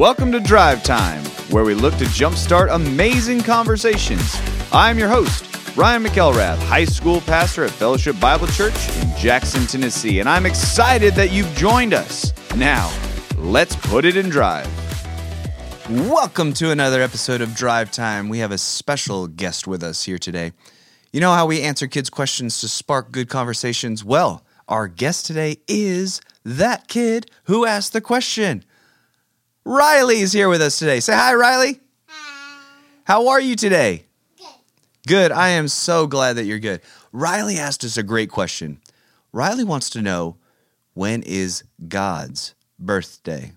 Welcome to Drive Time, where we look to jumpstart amazing conversations. I'm your host, Ryan McElrath, high school pastor at Fellowship Bible Church in Jackson, Tennessee, and I'm excited that you've joined us. Now, let's put it in drive. Welcome to another episode of Drive Time. We have a special guest with us here today. You know how we answer kids' questions to spark good conversations? Well, our guest today is that kid who asked the question. Riley is here with us today. Say hi, Riley. Hi. How are you today? Good. Good. I am so glad that you're good. Riley asked us a great question. Riley wants to know when is God's birthday?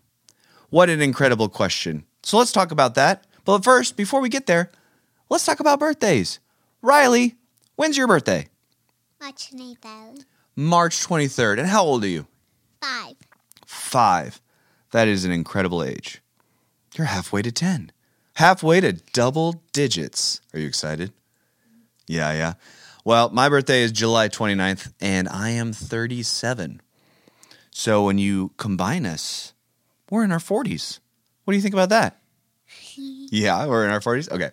What an incredible question. So let's talk about that. But first, before we get there, let's talk about birthdays. Riley, when's your birthday? March 23rd. March 23rd. And how old are you? Five. Five. That is an incredible age. You're halfway to 10. Halfway to double digits. Are you excited? Yeah, yeah. Well, my birthday is July 29th, and I am 37. So when you combine us, we're in our 40s. What do you think about that? yeah, we're in our 40s. Okay.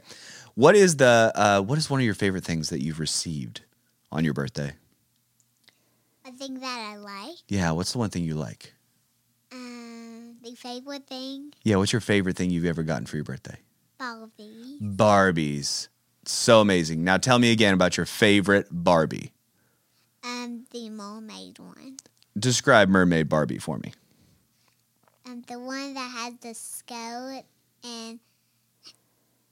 What is the uh, what is one of your favorite things that you've received on your birthday? A thing that I like. Yeah, what's the one thing you like? The favorite thing. Yeah, what's your favorite thing you've ever gotten for your birthday? Barbie. Barbies. So amazing. Now tell me again about your favorite Barbie. Um, the mermaid one. Describe Mermaid Barbie for me. Um, the one that has the skull and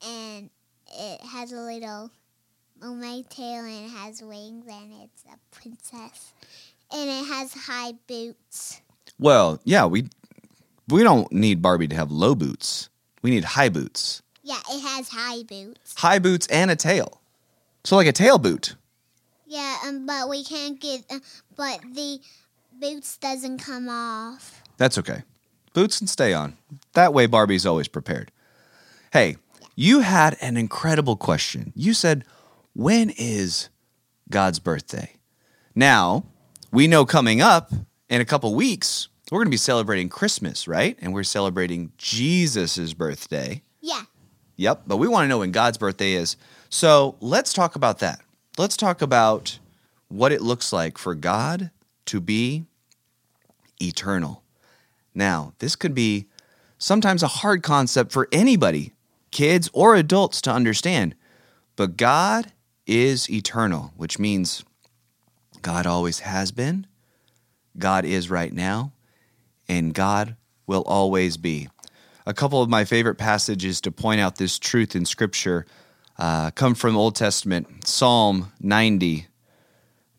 and it has a little mermaid tail and it has wings and it's a princess and it has high boots. Well, yeah, we we don't need Barbie to have low boots. We need high boots. Yeah, it has high boots. High boots and a tail. So like a tail boot. Yeah, um, but we can't get. Uh, but the boots doesn't come off. That's okay. Boots can stay on. That way Barbie's always prepared. Hey, you had an incredible question. You said, "When is God's birthday?" Now, we know coming up in a couple weeks, we're going to be celebrating Christmas, right? And we're celebrating Jesus' birthday. Yeah. Yep, but we want to know when God's birthday is. So let's talk about that. Let's talk about what it looks like for God to be eternal. Now, this could be sometimes a hard concept for anybody, kids or adults, to understand. But God is eternal, which means God always has been, God is right now, and God will always be. A couple of my favorite passages to point out this truth in Scripture uh, come from Old Testament. Psalm 90,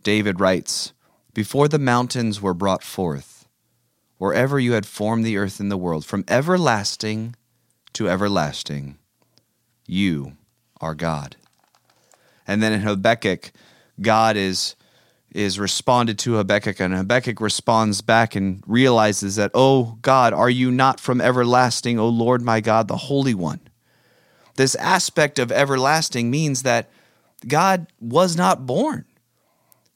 David writes, Before the mountains were brought forth, wherever you had formed the earth and the world, from everlasting to everlasting, you are God. And then in Habakkuk, God is is responded to Habakkuk, and Habakkuk responds back and realizes that, Oh God, are you not from everlasting, O Lord my God, the Holy One? This aspect of everlasting means that God was not born.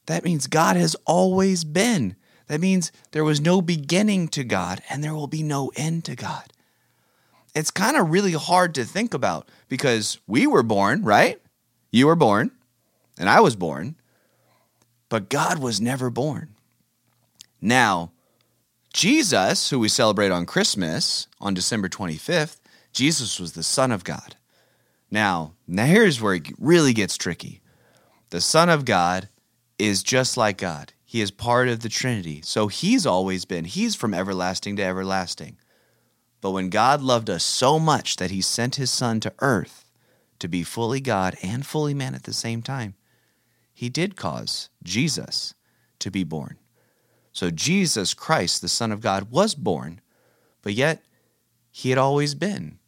That means God has always been. That means there was no beginning to God and there will be no end to God. It's kind of really hard to think about because we were born, right? You were born, and I was born but God was never born. Now, Jesus, who we celebrate on Christmas on December 25th, Jesus was the Son of God. Now, now here's where it really gets tricky. The Son of God is just like God. He is part of the Trinity. So he's always been. He's from everlasting to everlasting. But when God loved us so much that he sent his Son to earth to be fully God and fully man at the same time, he did cause Jesus to be born. So Jesus Christ, the Son of God, was born, but yet he had always been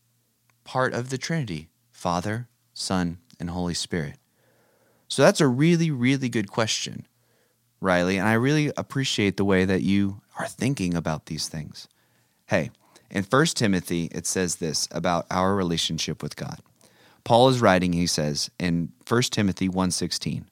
part of the Trinity Father, Son, and Holy Spirit. So that's a really, really good question, Riley, and I really appreciate the way that you are thinking about these things. Hey, in 1 Timothy, it says this about our relationship with God. Paul is writing, he says in 1 Timothy 1:16,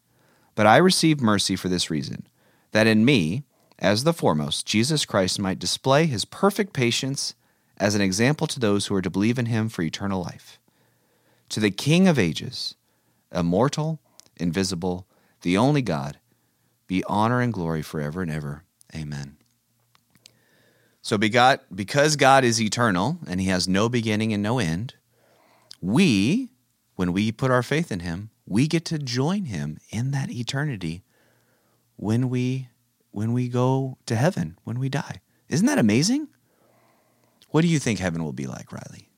but I received mercy for this reason, that in me, as the foremost, Jesus Christ might display his perfect patience as an example to those who are to believe in him for eternal life. To the King of ages, immortal, invisible, the only God, be honor and glory forever and ever. Amen. So begot, because God is eternal and he has no beginning and no end, we, when we put our faith in him, we get to join him in that eternity when we when we go to heaven, when we die. Isn't that amazing? What do you think heaven will be like, Riley?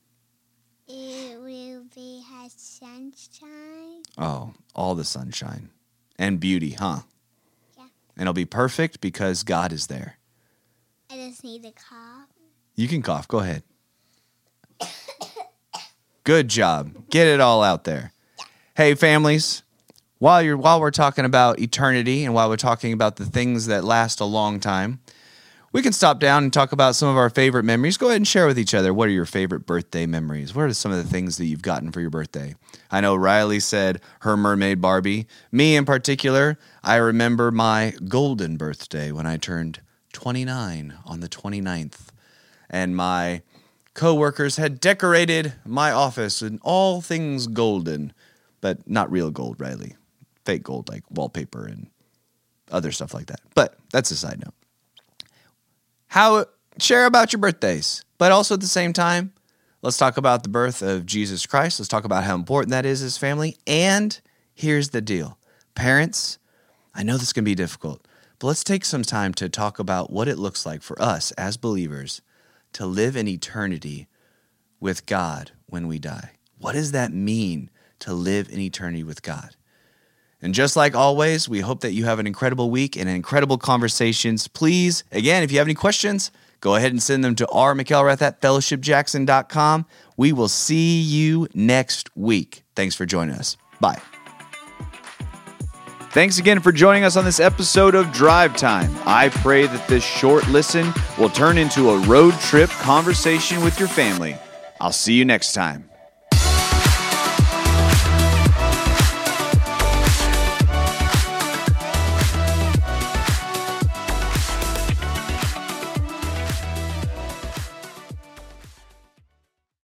It will be has sunshine. Oh, all the sunshine and beauty, huh? Yeah. And it'll be perfect because God is there. I just need to cough. You can cough. Go ahead. Good job. Get it all out there. Hey, families, while you're while we're talking about eternity and while we're talking about the things that last a long time, we can stop down and talk about some of our favorite memories. Go ahead and share with each other what are your favorite birthday memories? What are some of the things that you've gotten for your birthday? I know Riley said her mermaid Barbie. Me in particular, I remember my golden birthday when I turned 29 on the 29th and my coworkers had decorated my office in all things golden, but not real gold, Riley. Fake gold, like wallpaper and other stuff like that. But that's a side note. How share about your birthdays, but also at the same time, let's talk about the birth of Jesus Christ. Let's talk about how important that is as family. And here's the deal, parents. I know this can be difficult, but let's take some time to talk about what it looks like for us as believers to live in eternity with God when we die. What does that mean to live in eternity with God? And just like always, we hope that you have an incredible week and incredible conversations. Please, again, if you have any questions, go ahead and send them to rmckelrath at fellowshipjackson.com. We will see you next week. Thanks for joining us. Bye. Thanks again for joining us on this episode of Drive Time. I pray that this short listen will turn into a road trip conversation with your family. I'll see you next time.